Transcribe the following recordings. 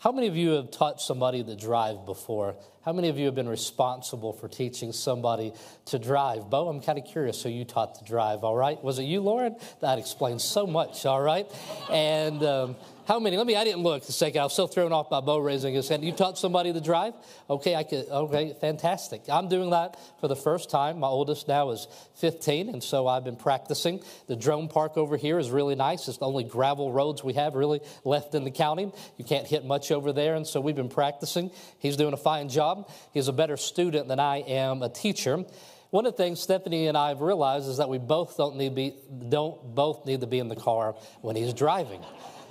How many of you have taught somebody to drive before? How many of you have been responsible for teaching somebody to drive? Bo, I'm kind of curious who you taught to drive, all right? Was it you, Lauren? That explains so much, all right? And um, how many? Let me, I didn't look The second. I was so thrown off by Bo raising his hand. You taught somebody to drive? Okay, I could, okay, fantastic. I'm doing that for the first time. My oldest now is 15, and so I've been practicing. The drone park over here is really nice. It's the only gravel roads we have really left in the county. You can't hit much over there, and so we've been practicing. He's doing a fine job. He's a better student than I am a teacher. One of the things Stephanie and I have realized is that we both don't need, be, don't both need to be in the car when he's driving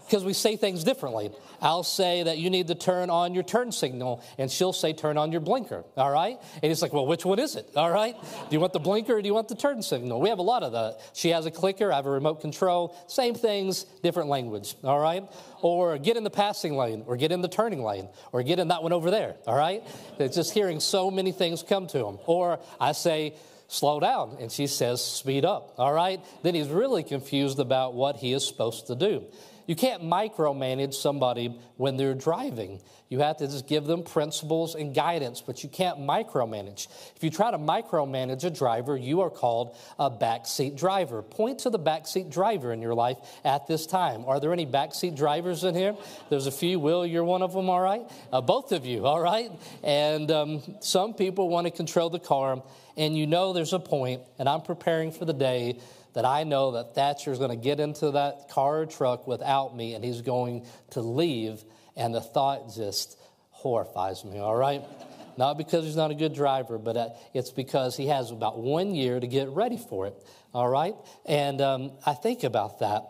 because we say things differently. I'll say that you need to turn on your turn signal, and she'll say turn on your blinker, all right? And he's like, well, which one is it, all right? Do you want the blinker or do you want the turn signal? We have a lot of that. She has a clicker, I have a remote control, same things, different language, all right? Or get in the passing lane, or get in the turning lane, or get in that one over there, all right? It's just hearing so many things come to him. Or I say, slow down. And she says, speed up. All right? Then he's really confused about what he is supposed to do. You can't micromanage somebody when they're driving. You have to just give them principles and guidance, but you can't micromanage. If you try to micromanage a driver, you are called a backseat driver. Point to the backseat driver in your life at this time. Are there any backseat drivers in here? There's a few. Will, you're one of them, all right? Uh, both of you, all right? And um, some people want to control the car, and you know there's a point, and I'm preparing for the day that I know that Thatcher is going to get into that car or truck without me and he's going to leave. And the thought just horrifies me, all right? Not because he's not a good driver, but uh, it's because he has about one year to get ready for it, all right? And um, I think about that.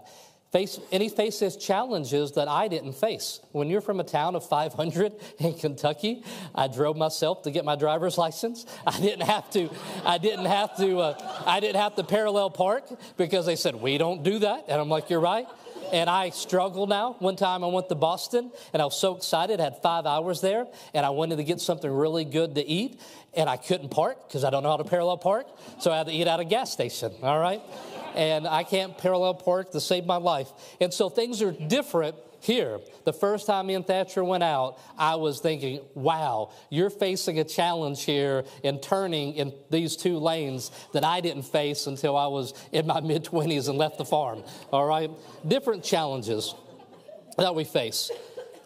Face, and he faces challenges that I didn't face. When you're from a town of 500 in Kentucky, I drove myself to get my driver's license. I didn't have to. I didn't have to. Uh, I didn't have to parallel park because they said we don't do that. And I'm like, you're right. And I struggle now. One time I went to Boston and I was so excited. I had five hours there and I wanted to get something really good to eat and I couldn't park because I don't know how to parallel park. So I had to eat at a gas station. All right and I can't parallel park to save my life. And so things are different here. The first time me and Thatcher went out, I was thinking, wow, you're facing a challenge here in turning in these two lanes that I didn't face until I was in my mid 20s and left the farm. All right? Different challenges that we face.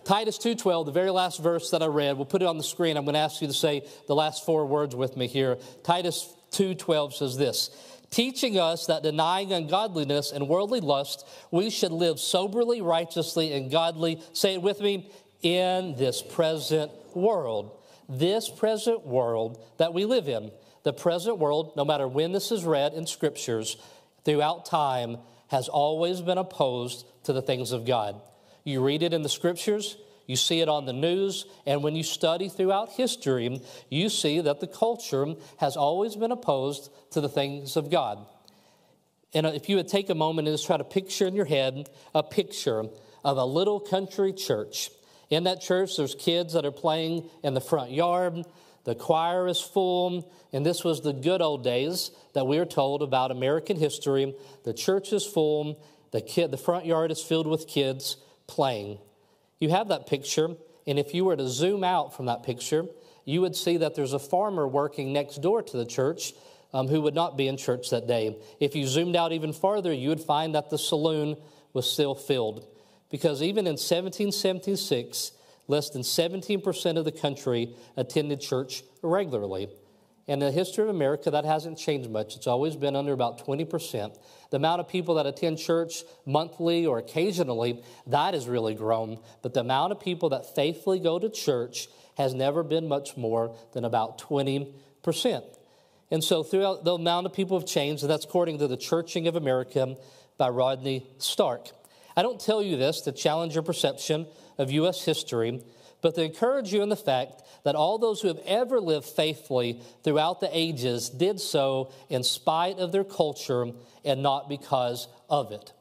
Titus 2:12, the very last verse that I read, we'll put it on the screen. I'm going to ask you to say the last four words with me here. Titus 2:12 says this: teaching us that denying ungodliness and worldly lust, we should live soberly, righteously, and godly, say it with me, in this present world. This present world that we live in, the present world, no matter when this is read in scriptures, throughout time, has always been opposed to the things of God. You read it in the scriptures, you see it on the news, and when you study throughout history, you see that the culture has always been opposed to the things of God. And uh, if you would take a moment and just try to picture in your head a picture of a little country church. In that church, there's kids that are playing in the front yard. The choir is full, and this was the good old days that we are told about American history. The church is full, the, kid, the front yard is filled with kids playing. You have that picture, and if you were to zoom out from that picture, you would see that there's a farmer working next door to the church um, who would not be in church that day. If you zoomed out even farther, you would find that the saloon was still filled. Because even in 1776, less than 17% of the country attended church regularly. In the history of America, that hasn't changed much. It's always been under about 20%. The amount of people that attend church monthly or occasionally, that has really grown. But the amount of people that faithfully go to church has never been much more than about 20%. And so, throughout the amount of people have changed, and that's according to the Churching of America by Rodney Stark. I don't tell you this to challenge your perception of U.S. history, but to encourage you in the fact that all those who have ever lived faithfully throughout the ages did so in spite of their culture and not because of it.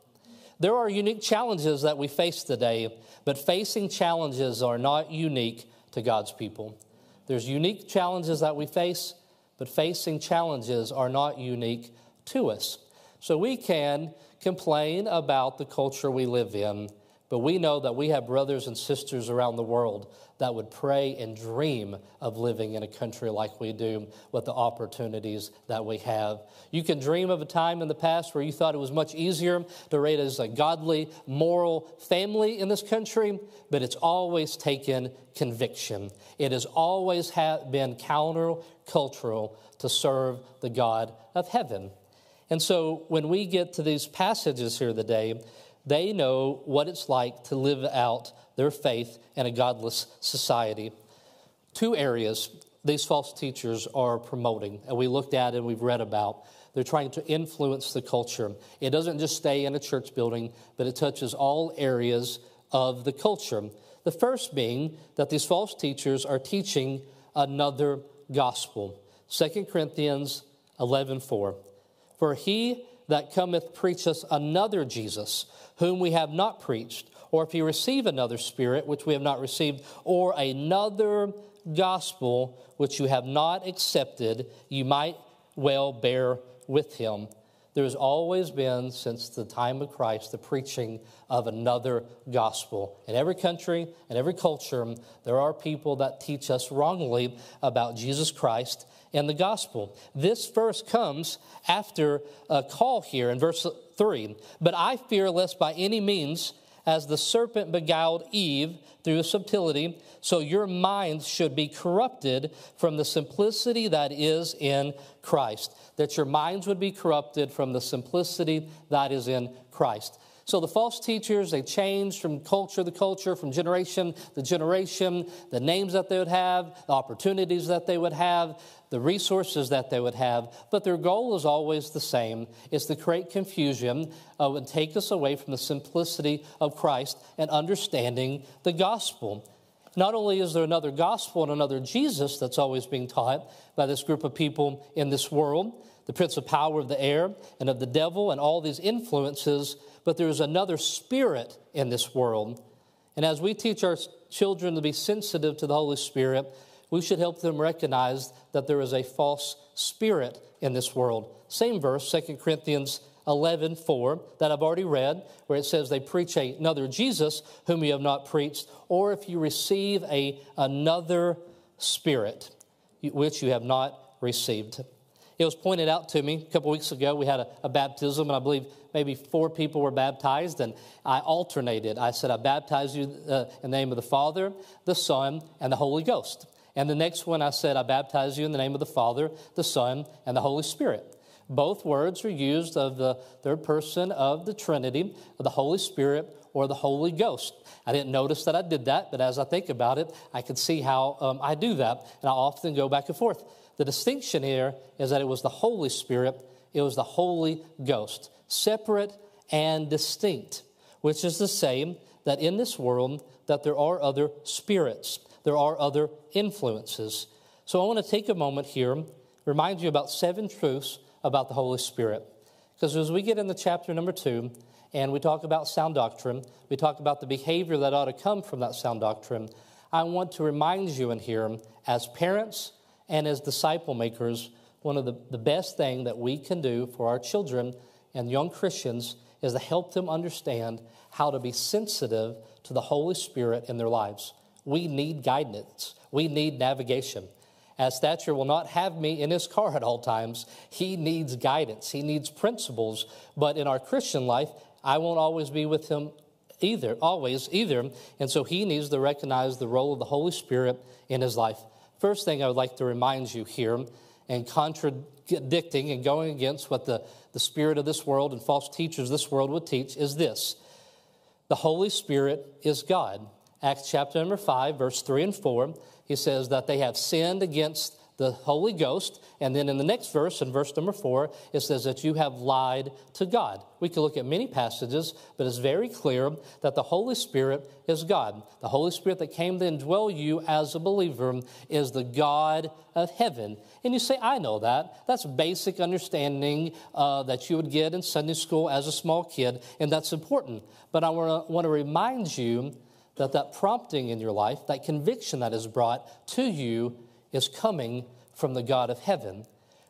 There are unique challenges that we face today, but facing challenges are not unique to God's people. There's unique challenges that we face, but facing challenges are not unique to us. So we can complain about the culture we live in, But we know that we have brothers and sisters around the world that would pray and dream of living in a country like we do with the opportunities that we have. You can dream of a time in the past where you thought it was much easier to raise a godly, moral family in this country, but it's always taken conviction. It has always been countercultural to serve the God of heaven. And so when we get to these passages here today, they know what it's like to live out their faith in a godless society. Two areas these false teachers are promoting, and we looked at and we've read about. They're trying to influence the culture. It doesn't just stay in a church building, but it touches all areas of the culture. The first being that these false teachers are teaching another gospel. 2 Corinthians 11:4. For he that cometh preacheth another Jesus, whom we have not preached, or if you receive another spirit which we have not received, or another gospel which you have not accepted, you might well bear with him. There has always been, since the time of Christ, the preaching of another gospel. In every country, in every culture, there are people that teach us wrongly about Jesus Christ and the gospel. This verse comes after a call here in verse 3. But I fear lest by any means, as the serpent beguiled Eve through subtlety, so your minds should be corrupted from the simplicity that is in Christ. That your minds would be corrupted from the simplicity that is in Christ. So the false teachers, they changed from culture to culture, from generation to generation, the names that they would have, the opportunities that they would have, the resources that they would have. But their goal is always the same. It's to create confusion uh, and take us away from the simplicity of Christ and understanding the gospel. Not only is there another gospel and another Jesus that's always being taught by this group of people in this world, the prince of power of the air and of the devil and all these influences but there's another spirit in this world. And as we teach our children to be sensitive to the Holy Spirit, we should help them recognize that there is a false spirit in this world. Same verse, 2 Corinthians 11, 4, that I've already read, where it says they preach another Jesus whom you have not preached, or if you receive a, another spirit which you have not received. It was pointed out to me a couple weeks ago. We had a, a, baptism, and I believe maybe four people were baptized, and I alternated. I said, I baptize you uh, in the name of the Father, the Son, and the Holy Ghost. And the next one, I said, I baptize you in the name of the Father, the Son, and the Holy Spirit. Both words are used of the third person of the Trinity, of the Holy Spirit, or the Holy Ghost. I didn't notice that I did that, but as I think about it, I can see how um, I do that, and I often go back and forth. The distinction here is that it was the Holy Spirit, it was the Holy Ghost, separate and distinct, which is the same that in this world that there are other spirits, there are other influences. So I want to take a moment here, remind you about seven truths about the Holy Spirit. Because as we get into chapter number two, and we talk about sound doctrine, we talk about the behavior that ought to come from that sound doctrine. I want to remind you in here, as parents, and as disciple makers, one of the, the best thing that we can do for our children and young Christians is to help them understand how to be sensitive to the Holy Spirit in their lives. We need guidance. We need navigation. As Thatcher will not have me in his car at all times, he needs guidance. He needs principles. But in our Christian life, I won't always be with him either, always either. And so he needs to recognize the role of the Holy Spirit in his life. First thing I would like to remind you here, and contradicting and going against what the, the spirit of this world and false teachers of this world would teach, is this the Holy Spirit is God. Acts chapter number 5, verse 3 and 4, he says that they have sinned against the Holy Ghost. And then in the next verse, in verse number four, it says that you have lied to God. We could look at many passages, but it's very clear that the Holy Spirit is God. The Holy Spirit that came to indwell you as a believer is the God of heaven. And you say, I know that. That's basic understanding uh, that you would get in Sunday school as a small kid, and that's important. But I want to remind you that that prompting in your life, that conviction that is brought to you, is coming from the God of heaven,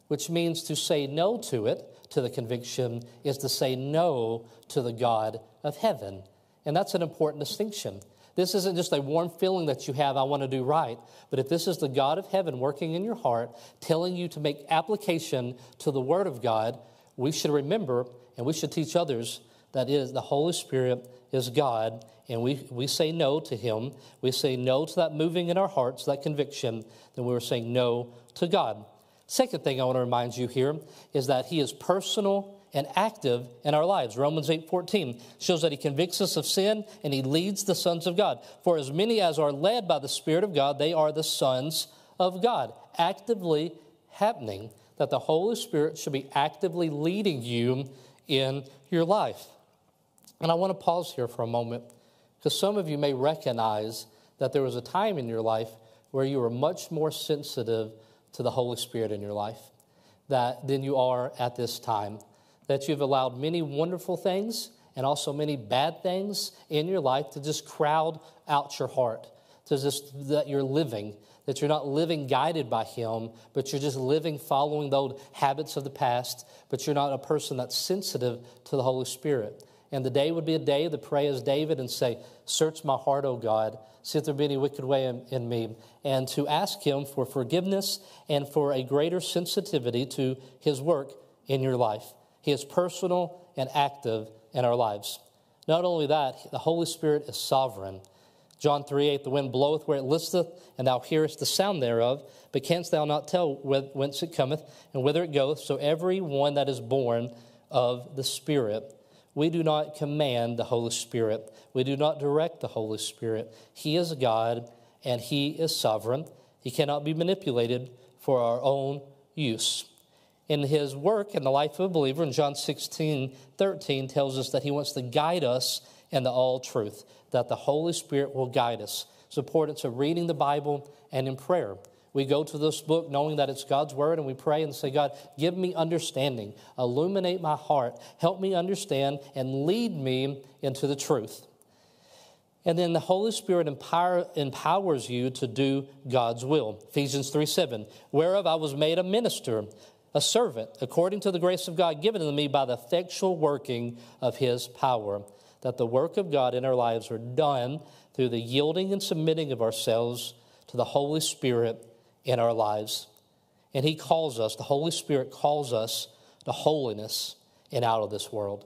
which means to say no to it, to the conviction, is to say no to the God of heaven. And that's an important distinction. This isn't just a warm feeling that you have, I want to do right. But if this is the God of heaven working in your heart, telling you to make application to the Word of God, we should remember and we should teach others that is the Holy Spirit is God, and we, we say no to Him. We say no to that moving in our hearts, that conviction, then we were saying no to God. Second thing I want to remind you here is that He is personal and active in our lives. Romans 8:14 shows that he convicts us of sin and he leads the sons of God. For as many as are led by the Spirit of God, they are the sons of God. Actively happening that the Holy Spirit should be actively leading you in your life. And I want to pause here for a moment because some of you may recognize that there was a time in your life where you were much more sensitive to the Holy Spirit in your life that than you are at this time that you've allowed many wonderful things and also many bad things in your life to just crowd out your heart, to just that you're living, that you're not living guided by Him, but you're just living following the old habits of the past, but you're not a person that's sensitive to the Holy Spirit. And the day would be a day to pray as David and say, Search my heart, O God, see if there be any wicked way in, in me, and to ask Him for forgiveness and for a greater sensitivity to His work in your life. He is personal and active in our lives. Not only that, the Holy Spirit is sovereign. John 3 8, the wind bloweth where it listeth, and thou hearest the sound thereof, but canst thou not tell whence it cometh and whither it goeth? So every one that is born of the Spirit. We do not command the Holy Spirit. We do not direct the Holy Spirit. He is God and He is sovereign. He cannot be manipulated for our own use in his work in the life of a believer in John 16, 13 tells us that he wants to guide us in the all truth, that the Holy Spirit will guide us. It's important to reading the Bible and in prayer. We go to this book knowing that it's God's word and we pray and say, God, give me understanding, illuminate my heart, help me understand, and lead me into the truth. And then the Holy Spirit empower, empowers you to do God's will. Ephesians 3 7, whereof I was made a minister a servant according to the grace of God given to me by the effectual working of his power, that the work of God in our lives are done through the yielding and submitting of ourselves to the Holy Spirit in our lives. And he calls us, the Holy Spirit calls us to holiness and out of this world.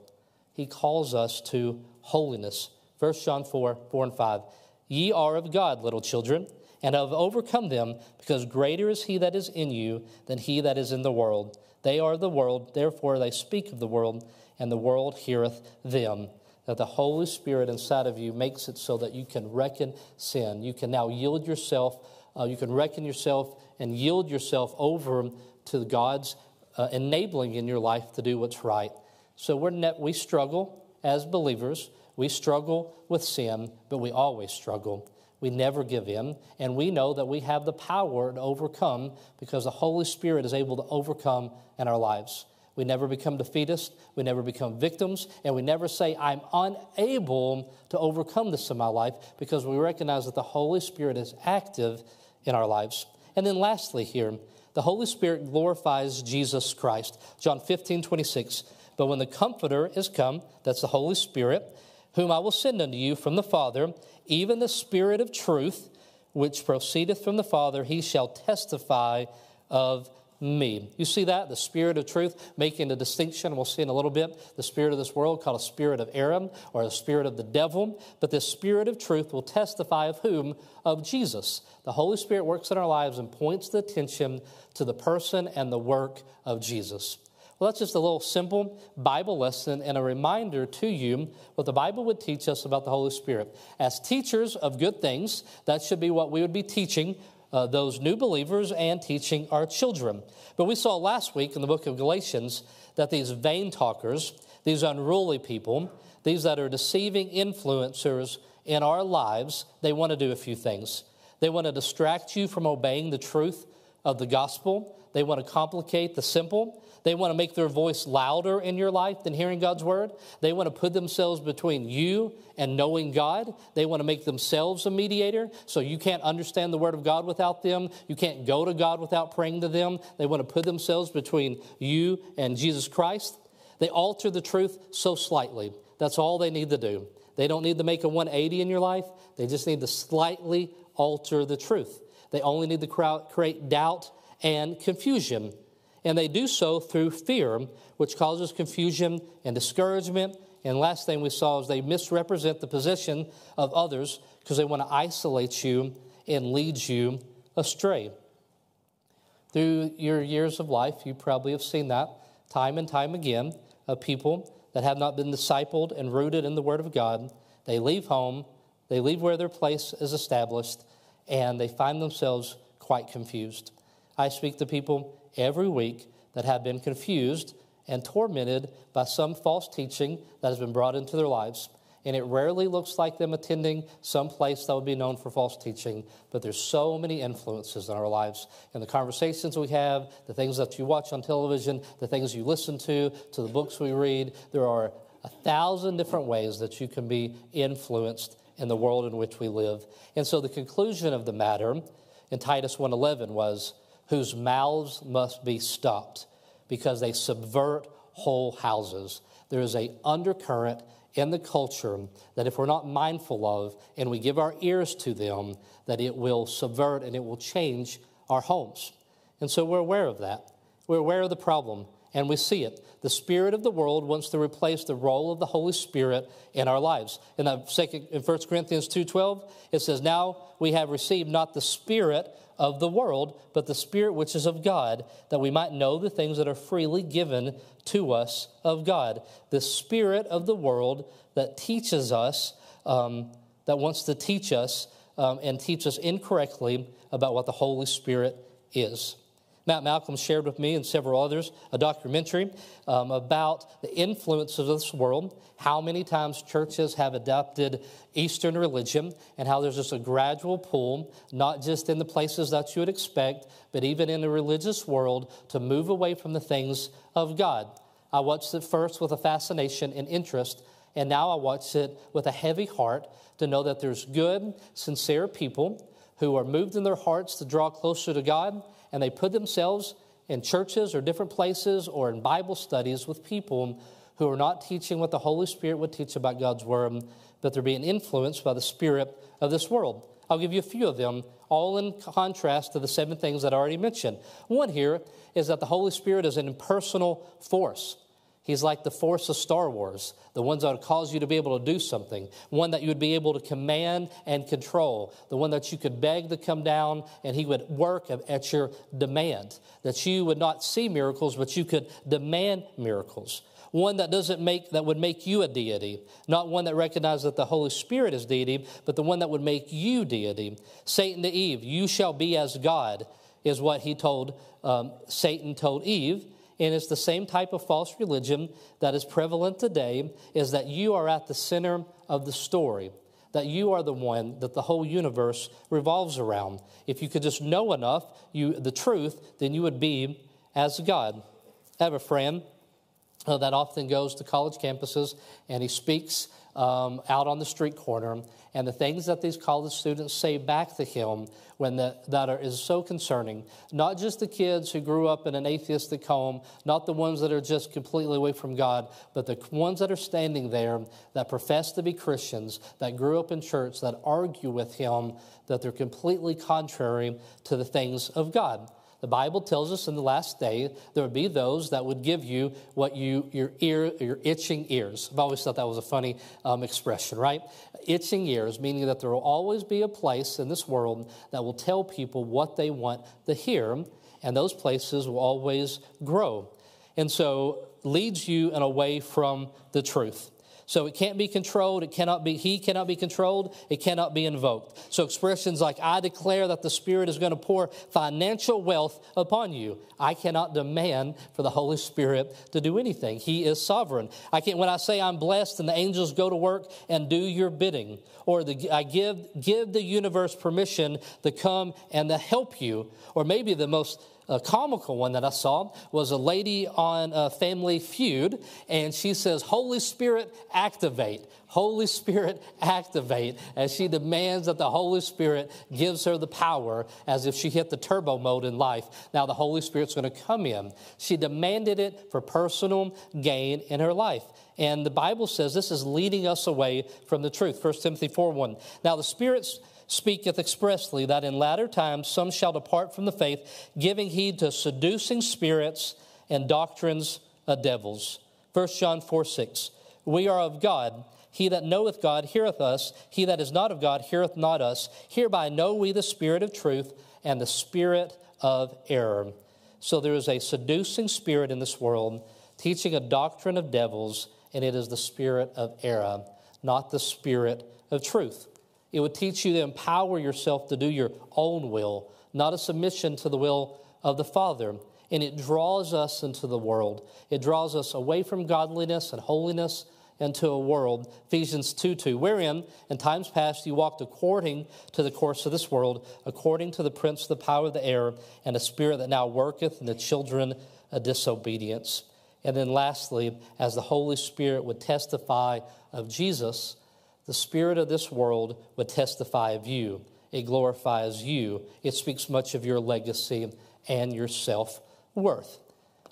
He calls us to holiness. 1 John 4 4 and 5. Ye are of God, little children and have overcome them, because greater is he that is in you than he that is in the world. They are the world, therefore they speak of the world, and the world heareth them. That the Holy Spirit inside of you makes it so that you can reckon sin. You can now yield yourself, uh, you can reckon yourself and yield yourself over to God's uh, enabling in your life to do what's right. So we're we struggle as believers. We struggle with sin, but we always struggle. We never give in. And we know that we have the power to overcome because the Holy Spirit is able to overcome in our lives. We never become defeatist. We never become victims. And we never say, I'm unable to overcome this in my life because we recognize that the Holy Spirit is active in our lives. And then lastly, here, the Holy Spirit glorifies Jesus Christ. John 15, 26. But when the Comforter is come, that's the Holy Spirit, whom I will send unto you from the Father, even the Spirit of truth, which proceedeth from the Father, he shall testify of me. You see that? The spirit of truth making a distinction. We'll see in a little bit the spirit of this world called a spirit of error or the spirit of the devil. But the spirit of truth will testify of whom? Of Jesus. The Holy Spirit works in our lives and points the attention to the person and the work of Jesus. Well, that's just a little simple Bible lesson and a reminder to you what the Bible would teach us about the Holy Spirit. As teachers of good things, that should be what we would be teaching uh, those new believers and teaching our children. But we saw last week in the book of Galatians that these vain talkers, these unruly people, these that are deceiving influencers in our lives, they want to do a few things. They want to distract you from obeying the truth of the gospel. They want to complicate the simple. They want to make their voice louder in your life than hearing God's word. They want to put themselves between you and knowing God. They want to make themselves a mediator so you can't understand the word of God without them. You can't go to God without praying to them. They want to put themselves between you and Jesus Christ. They alter the truth so slightly. That's all they need to do. They don't need to make a 180 in your life, they just need to slightly alter the truth. They only need to create doubt and confusion. And they do so through fear, which causes confusion and discouragement. And last thing we saw is they misrepresent the position of others because they want to isolate you and lead you astray. Through your years of life, you probably have seen that time and time again of people that have not been discipled and rooted in the Word of God. They leave home, they leave where their place is established, and they find themselves quite confused. I speak to people every week that have been confused and tormented by some false teaching that has been brought into their lives and it rarely looks like them attending some place that would be known for false teaching. But there's so many influences in our lives. In the conversations we have, the things that you watch on television, the things you listen to, to the books we read, there are a thousand different ways that you can be influenced in the world in which we live. And so the conclusion of the matter in Titus 1:11 was whose mouths must be stopped because they subvert whole houses. There is a undercurrent in the culture that if we're not mindful of and we give our ears to them, that it will subvert and it will change our homes. And so we're aware of that. We're aware of the problem and we see it. The spirit of the world wants to replace the role of the Holy Spirit in our lives. In, the second, in 1 Corinthians 2.12, it says, Now we have received not the spirit of the world, but the Spirit which is of God, that we might know the things that are freely given to us of God. The Spirit of the world that teaches us, um, that wants to teach us um, and teach us incorrectly about what the Holy Spirit is. Matt Malcolm shared with me and several others a documentary um, about the influence of this world, how many times churches have adopted Eastern religion, and how there's just a gradual pull, not just in the places that you would expect, but even in the religious world, to move away from the things of God. I watched it first with a fascination and interest, and now I watch it with a heavy heart to know that there's good, sincere people who are moved in their hearts to draw closer to God and they put themselves in churches or different places or in Bible studies with people who are not teaching what the Holy Spirit would teach about God's Word, but they're being influenced by the Spirit of this world. I'll give you a few of them, all in contrast to the seven things that I already mentioned. One here is that the Holy Spirit is an impersonal force. He's like the force of Star Wars, the ones that would cause you to be able to do something, one that you would be able to command and control, the one that you could beg to come down and he would work at your demand, that you would not see miracles, but you could demand miracles. One that doesn't make that would make you a deity, not one that recognizes that the Holy Spirit is deity, but the one that would make you deity. Satan to Eve, you shall be as God, is what he told um, Satan told Eve and it's the same type of false religion that is prevalent today is that you are at the center of the story that you are the one that the whole universe revolves around. If you could just know enough you the truth then you would be as god. I have a friend uh, that often goes to college campuses and he speaks um, out on the street corner and the things that these college students say back to him when the, that are, is so concerning. Not just the kids who grew up in an atheistic home, not the ones that are just completely away from God, but the ones that are standing there that profess to be Christians, that grew up in church, that argue with him that they're completely contrary to the things of God. The Bible tells us in the last day there would be those that would give you what you your ear your itching ears. I've always thought that was a funny um, expression, right? Itching ears, meaning that there will always be a place in this world that will tell people what they want to hear, and those places will always grow, and so leads you in away from the truth. So it can't be controlled. It cannot be, he cannot be controlled. It cannot be invoked. So expressions like, I declare that the Spirit is going to pour financial wealth upon you. I cannot demand for the Holy Spirit to do anything. He is sovereign. I can't, when I say I'm blessed and the angels go to work and do your bidding, or the, I give, give the universe permission to come and to help you, or maybe the most a comical one that I saw was a lady on a Family Feud, and she says, Holy Spirit, activate. Holy Spirit, activate. As she demands that the Holy Spirit gives her the power as if she hit the turbo mode in life. Now the Holy Spirit's going to come in. She demanded it for personal gain in her life. And the Bible says this is leading us away from the truth. 1 Timothy 4 1. Now the Spirit's speaketh expressly that in latter times some shall depart from the faith, giving heed to seducing spirits and doctrines of devils. 1 John 4 6. We are of God. He that knoweth God heareth us. He that is not of God heareth not us. Hereby know we the spirit of truth and the spirit of error. So there is a seducing spirit in this world, teaching a doctrine of devils, and it is the spirit of error, not the spirit of truth. It would teach you to empower yourself to do your own will, not a submission to the will of the Father. And it draws us into the world. It draws us away from godliness and holiness into a world, Ephesians 2 2, wherein in times past you walked according to the course of this world, according to the prince of the power of the air, and a spirit that now worketh in the children of disobedience. And then lastly, as the Holy Spirit would testify of Jesus, the spirit of this world would testify of you. It glorifies you. It speaks much of your legacy and your self worth.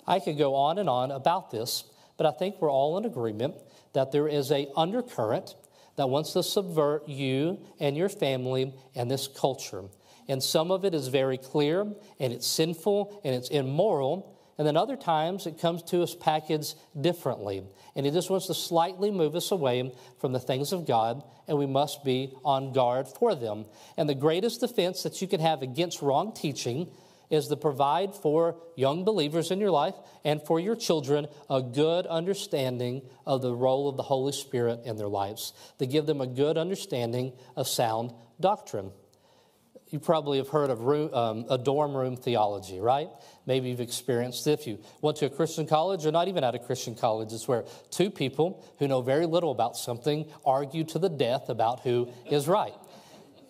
I could go on and on about this, but I think we're all in agreement that there is a undercurrent that wants to subvert you and your family and this culture. And some of it is very clear and it's sinful and it's immoral and then other times it comes to us packaged differently. And it just wants to slightly move us away from the things of God, and we must be on guard for them. And the greatest defense that you can have against wrong teaching is to provide for young believers in your life and for your children a good understanding of the role of the Holy Spirit in their lives, to give them a good understanding of sound doctrine you probably have heard of room, um, a dorm room theology, right? Maybe you've experienced it. If you went to a Christian college or not even at a Christian college, it's where two people who know very little about something argue to the death about who is right.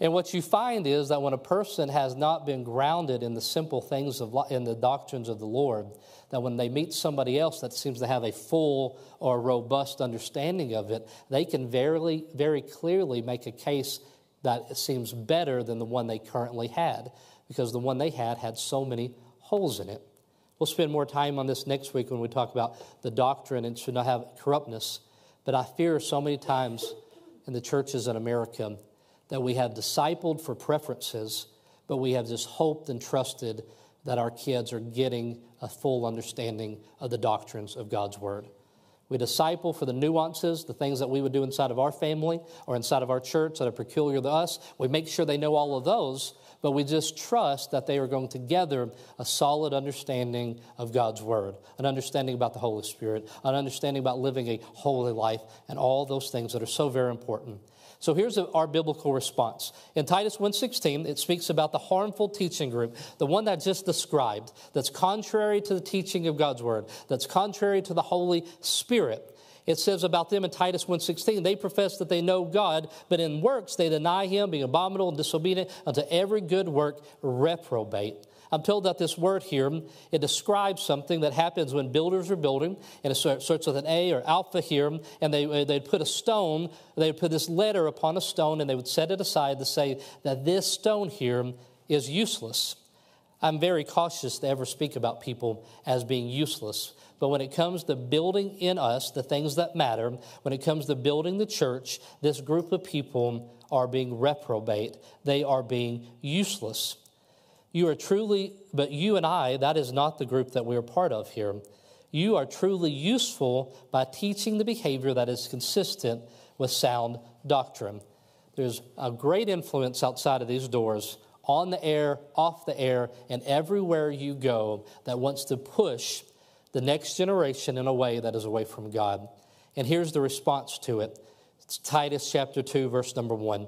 And what you find is that when a person has not been grounded in the simple things of in the doctrines of the Lord, that when they meet somebody else that seems to have a full or robust understanding of it, they can very, very clearly make a case that seems better than the one they currently had because the one they had had so many holes in it. We'll spend more time on this next week when we talk about the doctrine and should not have corruptness. But I fear so many times in the churches in America that we have discipled for preferences, but we have just hoped and trusted that our kids are getting a full understanding of the doctrines of God's Word. We disciple for the nuances, the things that we would do inside of our family or inside of our church that are peculiar to us. We make sure they know all of those, but we just trust that they are going to gather a solid understanding of God's Word, an understanding about the Holy Spirit, an understanding about living a holy life, and all those things that are so very important. So here's our biblical response. In Titus 1:16, it speaks about the harmful teaching group, the one that I just described, that's contrary to the teaching of God's word, that's contrary to the Holy Spirit. It says about them in Titus 1:16, they profess that they know God, but in works they deny him, being abominable and disobedient unto every good work reprobate. I'm told that this word here, it describes something that happens when builders are building, and it starts with an A or alpha here, and they, uh, they'd put a stone, they'd put this letter upon a stone, and they would set it aside to say that this stone here is useless. I'm very cautious to ever speak about people as being useless. But when it comes to building in us the things that matter, when it comes to building the church, this group of people are being reprobate. They are being useless. You are truly, but you and I, that is not the group that we are part of here. You are truly useful by teaching the behavior that is consistent with sound doctrine. There's a great influence outside of these doors, on the air, off the air, and everywhere you go that wants to push the next generation in a way that is away from God. And here's the response to it it's Titus chapter 2, verse number 1.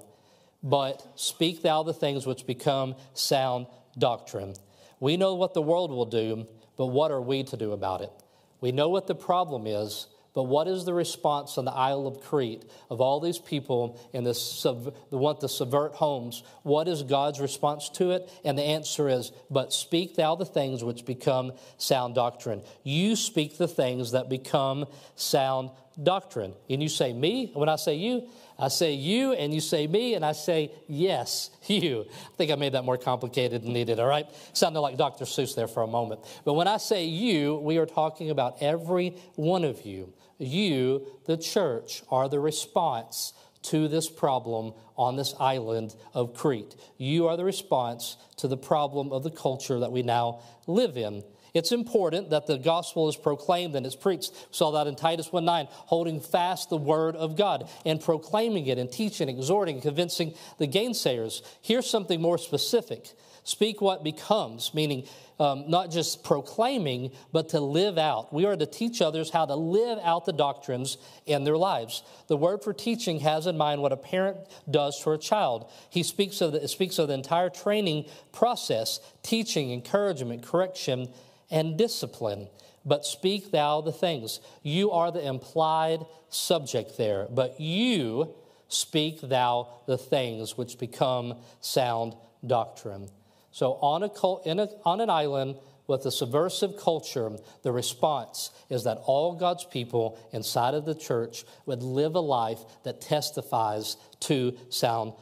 But speak thou the things which become sound doctrine. We know what the world will do, but what are we to do about it? We know what the problem is, But what is the response on the Isle of Crete of all these people sub, the want to subvert homes? What is God's response to it? And the answer is, "But speak thou the things which become sound doctrine. You speak the things that become sound doctrine." And you say me. When I say you, I say you, and you say me, and I say yes, you. I think I made that more complicated than needed, all right? Sounded like Dr. Seuss there for a moment. But when I say you, we are talking about every one of you. You, the church, are the response to this problem on this island of Crete. You are the response to the problem of the culture that we now live in. It's important that the gospel is proclaimed and it's preached. We saw that in Titus 1 9, holding fast the word of God and proclaiming it and teaching, exhorting, convincing the gainsayers. Here's something more specific speak what becomes, meaning um, not just proclaiming, but to live out. We are to teach others how to live out the doctrines in their lives. The word for teaching has in mind what a parent does for a child. He speaks of the, speaks of the entire training process teaching, encouragement, correction, and discipline. But speak thou the things. You are the implied subject there, but you speak thou the things which become sound doctrine. So, on, a, a, on an island with a subversive culture, the response is that all God's people inside of the church would live a life that testifies to sound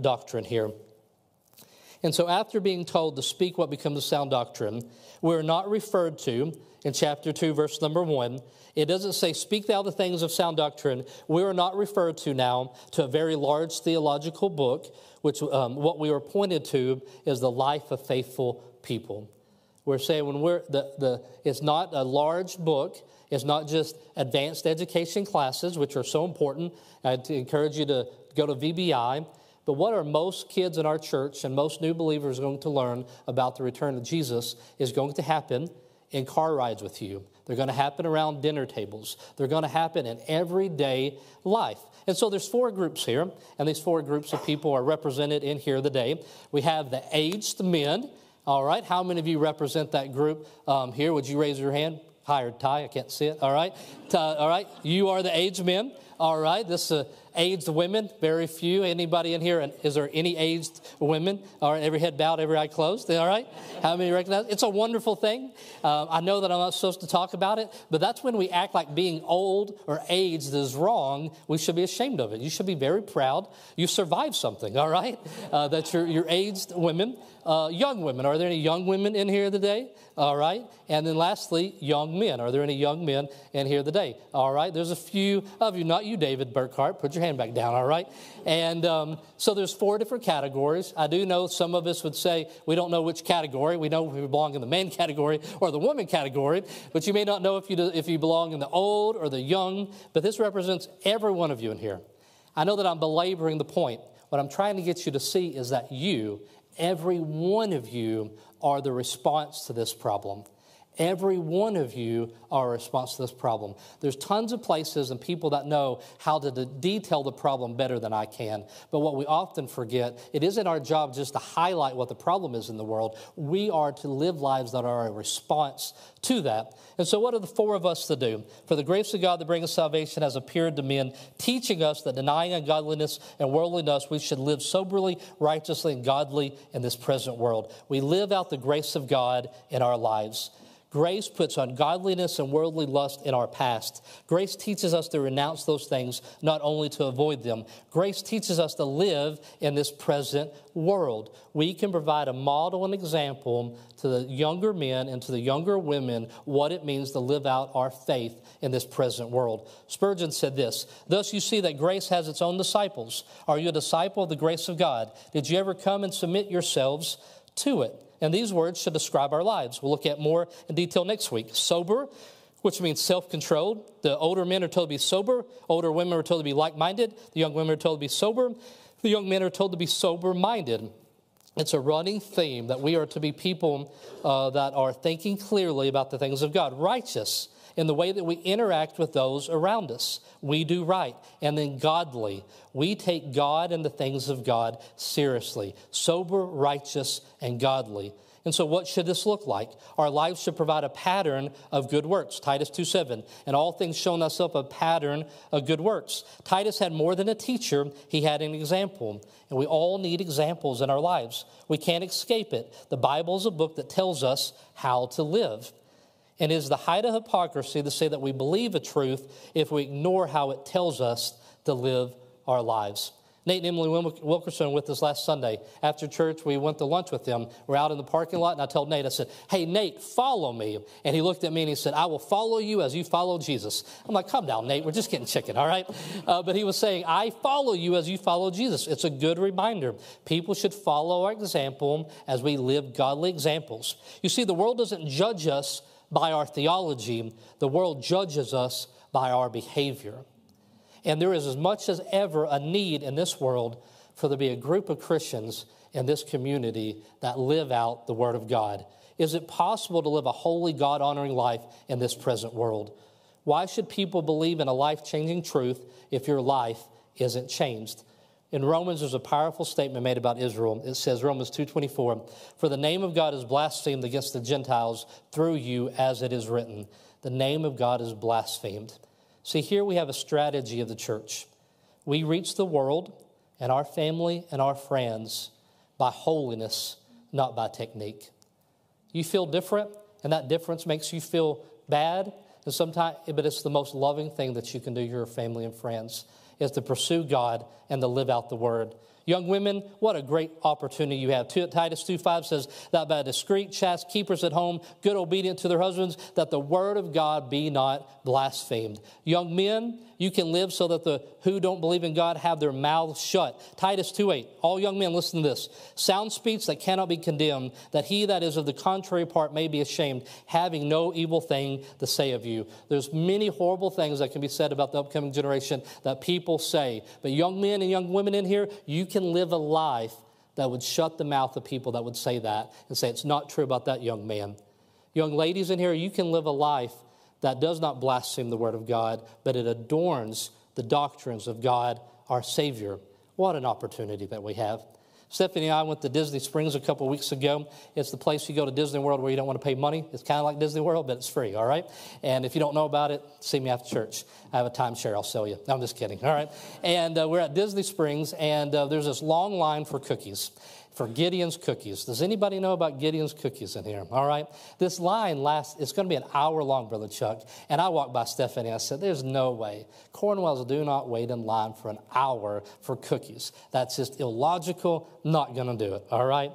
doctrine here. And so, after being told to speak what becomes sound doctrine, we're not referred to in chapter 2, verse number 1. It doesn't say, Speak thou the things of sound doctrine. We are not referred to now to a very large theological book which um, what we were pointed to is the life of faithful people. We're saying when we're the, the it's not a large book, it's not just advanced education classes, which are so important. I'd encourage you to go to VBI. But what are most kids in our church and most new believers going to learn about the return of Jesus is going to happen in car rides with you. They're going to happen around dinner tables. They're going to happen in everyday life. And so there's four groups here, and these four groups of people are represented in here today. We have the aged men. All right, how many of you represent that group um, here? Would you raise your hand? Hired Ty, I can't see it. All right, all right, you are the aged men. All right, this uh, aged women, very few. Anybody in here? And is there any aged women? All right, every head bowed, every eye closed. All right, how many recognize? It's a wonderful thing. Uh, I know that I'm not supposed to talk about it, but that's when we act like being old or aged is wrong. We should be ashamed of it. You should be very proud. You survived something. All right, uh, that you're, you're aged women. Uh, young women. Are there any young women in here today? All right. And then lastly, young men. Are there any young men in here today? All right. There's a few of you, not you, David Burkhart. Put your hand back down, all right? And um, so there's four different categories. I do know some of us would say we don't know which category. We know if we belong in the man category or the woman category, but you may not know if you, do, if you belong in the old or the young. But this represents every one of you in here. I know that I'm belaboring the point. What I'm trying to get you to see is that you, every one of you, are the response to this problem. Every one of you are a response to this problem. There's tons of places and people that know how to detail the problem better than I can. But what we often forget, it isn't our job just to highlight what the problem is in the world. We are to live lives that are a response to that. And so, what are the four of us to do? For the grace of God that brings salvation has appeared to men, teaching us that denying ungodliness and worldliness, we should live soberly, righteously, and godly in this present world. We live out the grace of God in our lives. Grace puts ungodliness and worldly lust in our past. Grace teaches us to renounce those things, not only to avoid them. Grace teaches us to live in this present world. We can provide a model and example to the younger men and to the younger women what it means to live out our faith in this present world. Spurgeon said this Thus you see that grace has its own disciples. Are you a disciple of the grace of God? Did you ever come and submit yourselves to it? And these words should describe our lives. We'll look at more in detail next week. Sober, which means self controlled. The older men are told to be sober, older women are told to be like minded, the young women are told to be sober, the young men are told to be sober minded. It's a running theme that we are to be people uh, that are thinking clearly about the things of God. Righteous in the way that we interact with those around us. We do right. And then godly. We take God and the things of God seriously. Sober, righteous, and godly. And so, what should this look like? Our lives should provide a pattern of good works. Titus 2 7. And all things showing us up a pattern of good works. Titus had more than a teacher, he had an example. And we all need examples in our lives. We can't escape it. The Bible is a book that tells us how to live. And it is the height of hypocrisy to say that we believe a truth if we ignore how it tells us to live our lives. Nate and Emily Wilkerson with us last Sunday. After church, we went to lunch with them. We're out in the parking lot, and I told Nate, I said, Hey, Nate, follow me. And he looked at me and he said, I will follow you as you follow Jesus. I'm like, Calm down, Nate. We're just getting chicken, all right? Uh, but he was saying, I follow you as you follow Jesus. It's a good reminder. People should follow our example as we live godly examples. You see, the world doesn't judge us by our theology, the world judges us by our behavior. And there is as much as ever a need in this world for there to be a group of Christians in this community that live out the Word of God. Is it possible to live a holy, God honoring life in this present world? Why should people believe in a life changing truth if your life isn't changed? In Romans, there's a powerful statement made about Israel. It says, Romans 2.24, For the name of God is blasphemed against the Gentiles through you, as it is written. The name of God is blasphemed. See, here we have a strategy of the church. We reach the world and our family and our friends by holiness, not by technique. You feel different, and that difference makes you feel bad, and sometimes, but it's the most loving thing that you can do your family and friends is to pursue God and to live out the word. Young women, what a great opportunity you have. Titus 2.5 says that by discreet chaste keepers at home, good obedient to their husbands, that the word of God be not blasphemed. Young men, you can live so that the who don't believe in God have their mouths shut. Titus 2.8, all young men, listen to this. Sound speech that cannot be condemned, that he that is of the contrary part may be ashamed, having no evil thing to say of you. There's many horrible things that can be said about the upcoming generation that people say. But young men and young women in here, you can live a life that would shut the mouth of people that would say that and say it's not true about that young man. Young ladies in here, you can live a life that does not blaspheme the word of God, but it adorns the doctrines of God, our Savior. What an opportunity that we have. Stephanie and I went to Disney Springs a couple weeks ago. It's the place you go to Disney World where you don't want to pay money. It's kind of like Disney World, but it's free, all right? And if you don't know about it, see me after church. I have a timeshare, I'll sell you. No, I'm just kidding, all right? And uh, we're at Disney Springs, and uh, there's this long line for cookies for Gideon's cookies. Does anybody know about Gideon's cookies in here? All right. This line lasts, it's going to be an hour long, Brother Chuck. And I walked by Stephanie. I said, There's no way. Cornwells do not wait in line for an hour for cookies. That's just illogical. Not going to do it. All right.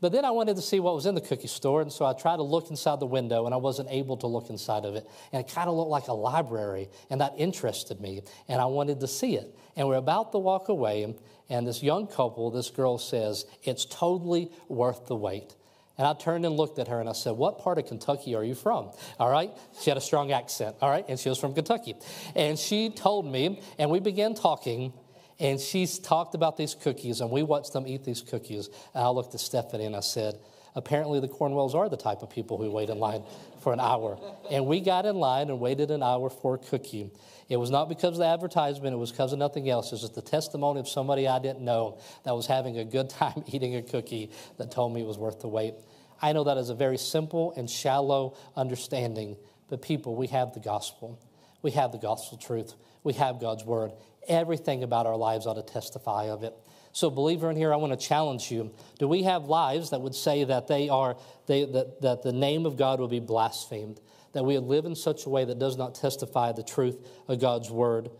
But then I wanted to see what was in the cookie store, and so I tried to look inside the window, and I wasn't able to look inside of it. And it kind of looked like a library, and that interested me, and I wanted to see it. And we're about to walk away, and this young couple, this girl says, It's totally worth the wait. And I turned and looked at her and I said, What part of Kentucky are you from? All right. She had a strong accent. All right. And she was from Kentucky. And she told me, and we began talking. And she's talked about these cookies, and we watched them eat these cookies. And I looked at Stephanie and I said, Apparently, the Cornwells are the type of people who wait in line for an hour. And we got in line and waited an hour for a cookie. It was not because of the advertisement, it was because of nothing else. It was just the testimony of somebody I didn't know that was having a good time eating a cookie that told me it was worth the wait. I know that is a very simple and shallow understanding, but people, we have the gospel. We have the gospel truth. We have God's word. Everything about our lives ought to testify of it. So, believer in here, I want to challenge you. Do we have lives that would say that they are they, that, that the name of God will be blasphemed? That we live in such a way that does not testify the truth of God's word.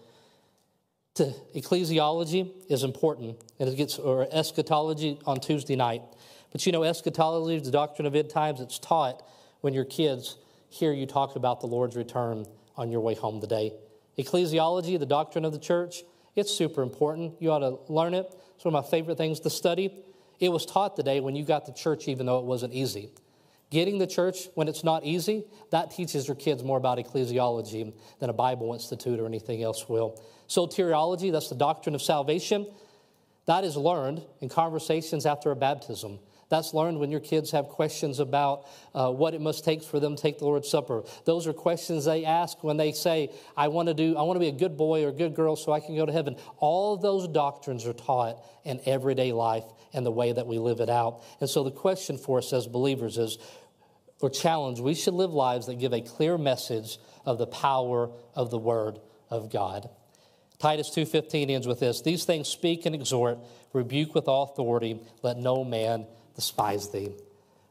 To ecclesiology is important, and it gets or eschatology on Tuesday night. But you know, eschatology, the doctrine of end times, it's taught when your kids hear you talk about the Lord's return on your way home today. Ecclesiology, the doctrine of the church, it's super important. You ought to learn it. It's one of my favorite things to study. It was taught today when you got to church, even though it wasn't easy. Getting the church when it's not easy, that teaches your kids more about ecclesiology than a Bible institute or anything else will. Soteriology, that's the doctrine of salvation, that is learned in conversations after a baptism. That's learned when your kids have questions about uh, what it must take for them to take the Lord's Supper. Those are questions they ask when they say, I want to do, I want to be a good boy or a good girl so I can go to heaven. All those doctrines are taught in everyday life and the way that we live it out. And so the question for us as believers is, or challenge, we should live lives that give a clear message of the power of the Word of God. Titus 2:15 ends with this, these things speak and exhort, rebuke with all authority, let no man despise thee.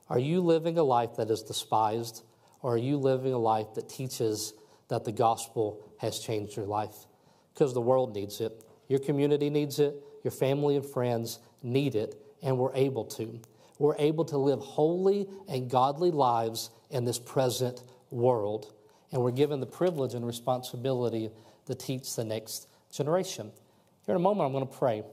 Are you living a life that is despised or are you living a life that teaches that the gospel has changed your life? Because the world needs it. Your community needs it, your family and friends need it, and we're able to. We're able to live holy and godly lives in this present world. And we're given the privilege and responsibility to teach the next generation. Here in a moment, I'm going to pray.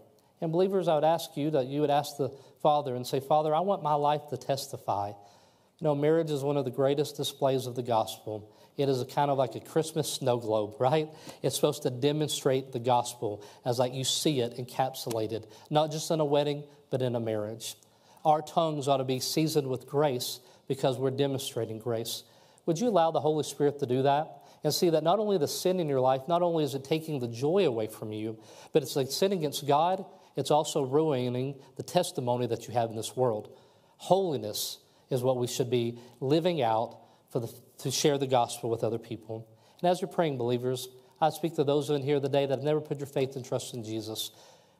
And believers, I would ask you that you would ask the Father and say, Father, I want my life to testify. You know, marriage is one of the greatest displays of the gospel. It is a kind of like a Christmas snow globe, right? It's supposed to demonstrate the gospel as like you see it encapsulated, not just in a wedding, but in a marriage. Our tongues ought to be seasoned with grace because we're demonstrating grace. Would you allow the Holy Spirit to do that? and see that not only the sin in your life, not only is it taking the joy away from you, but it's like sin against God, it's also ruining the testimony that you have in this world. Holiness is what we should be living out for the, to share the gospel with other people. And as you're praying, believers, I speak to those in here today that have never put your faith and trust in Jesus.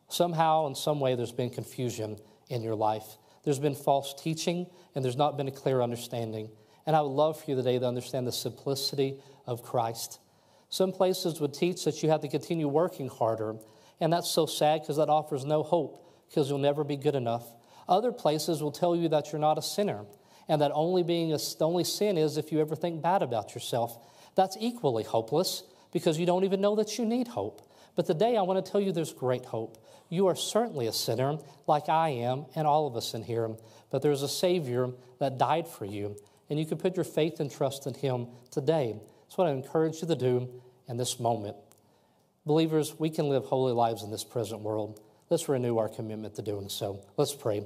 Somehow, in some way, there's been confusion in your life. There's been false teaching, and there's not been a clear understanding. And I would love for you today to understand the simplicity of Christ. Some places would teach that you have to continue working harder, and that's so sad because that offers no hope because you'll never be good enough. Other places will tell you that you're not a sinner and that only being a, the only sin is if you ever think bad about yourself. That's equally hopeless because you don't even know that you need hope. But today I want to tell you there's great hope. You are certainly a sinner, like I am, and all of us in here, but there's a Savior that died for you and you can put your faith and trust in Him today. That's what I encourage you to do in this moment. Believers, we can live holy lives in this present world. Let's renew our commitment to doing so. Let's pray.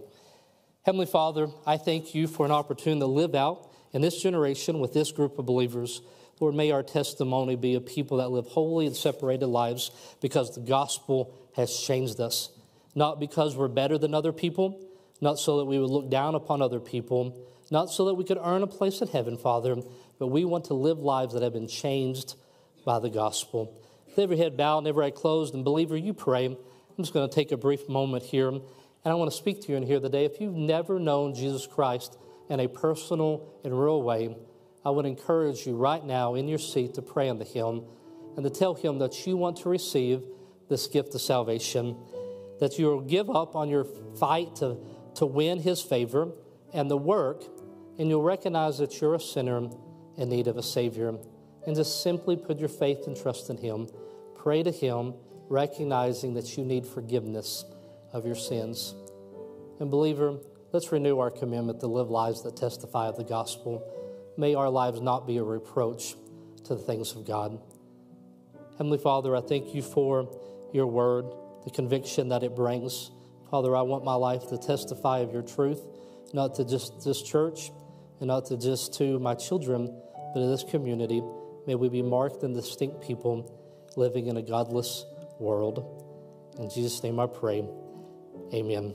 Heavenly Father, I thank you for an opportunity to live out in this generation with this group of believers. Lord, may our testimony be a people that live holy and separated lives because the gospel has changed us. Not because we're better than other people, not so that we would look down upon other people, not so that we could earn a place in heaven, Father, but we want to live lives that have been changed by the gospel. With every head bowed and every eye closed, and believer, you pray. I'm just going to take a brief moment here, and I want to speak to you in here today. If you've never known Jesus Christ in a personal and real way, I would encourage you right now in your seat to pray unto Him and to tell Him that you want to receive this gift of salvation, that you'll give up on your fight to, to win His favor and the work and you'll recognize that you're a sinner in need of a Savior. And just simply put your faith and trust in Him. Pray to Him, recognizing that you need forgiveness of your sins. And, believer, let's renew our commitment to live lives that testify of the gospel. May our lives not be a reproach to the things of God. Heavenly Father, I thank you for your word, the conviction that it brings. Father, I want my life to testify of your truth, not to just this church and not to just to my children, but in this community. May we be marked and distinct people living in a godless world. In Jesus' name I pray. Amen.